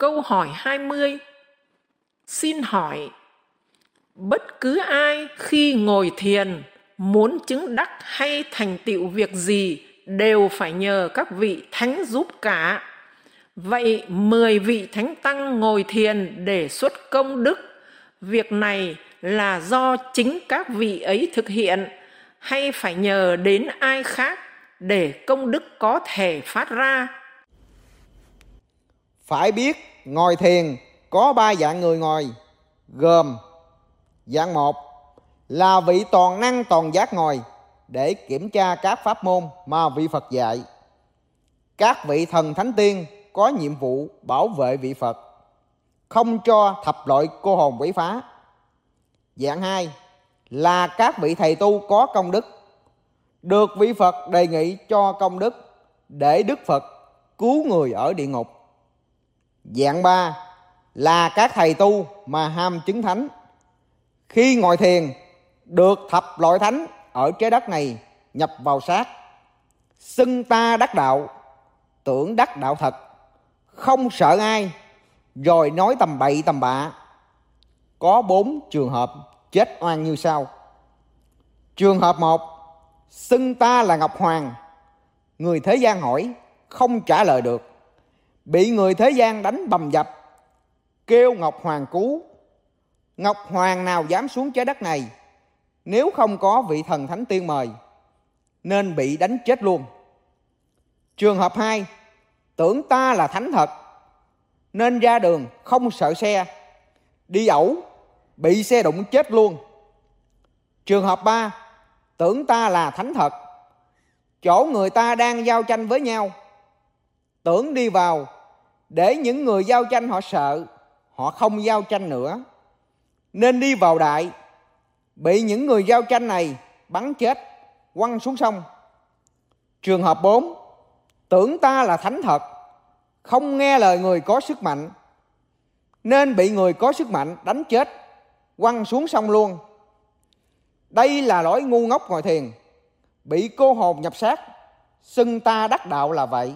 Câu hỏi 20 Xin hỏi, bất cứ ai khi ngồi thiền muốn chứng đắc hay thành tựu việc gì đều phải nhờ các vị thánh giúp cả. Vậy mười vị thánh tăng ngồi thiền để xuất công đức, việc này là do chính các vị ấy thực hiện hay phải nhờ đến ai khác để công đức có thể phát ra? Phải biết ngồi thiền có ba dạng người ngồi, gồm dạng một là vị toàn năng toàn giác ngồi để kiểm tra các pháp môn mà vị Phật dạy. Các vị thần thánh tiên có nhiệm vụ bảo vệ vị Phật, không cho thập loại cô hồn quỷ phá. Dạng hai là các vị thầy tu có công đức, được vị Phật đề nghị cho công đức để Đức Phật cứu người ở địa ngục. Dạng ba là các thầy tu mà ham chứng thánh. Khi ngồi thiền, được thập loại thánh ở trái đất này nhập vào xác. Xưng ta đắc đạo, tưởng đắc đạo thật, không sợ ai, rồi nói tầm bậy tầm bạ. Có bốn trường hợp chết oan như sau. Trường hợp một, xưng ta là Ngọc Hoàng. Người thế gian hỏi, không trả lời được. Bị người thế gian đánh bầm dập, kêu Ngọc Hoàng cứu. Ngọc Hoàng nào dám xuống trái đất này, nếu không có vị thần thánh tiên mời, nên bị đánh chết luôn. Trường hợp 2, tưởng ta là thánh thật, nên ra đường không sợ xe, đi ẩu, bị xe đụng chết luôn. Trường hợp 3, tưởng ta là thánh thật, chỗ người ta đang giao tranh với nhau, tưởng đi vào để những người giao tranh họ sợ, họ không giao tranh nữa, nên đi vào đại, bị những người giao tranh này bắn chết, quăng xuống sông. Trường hợp 4, tưởng ta là thánh thật, không nghe lời người có sức mạnh, nên bị người có sức mạnh đánh chết, quăng xuống sông luôn. Đây là lỗi ngu ngốc ngồi thiền, bị cô hồn nhập xác, xưng ta đắc đạo là vậy.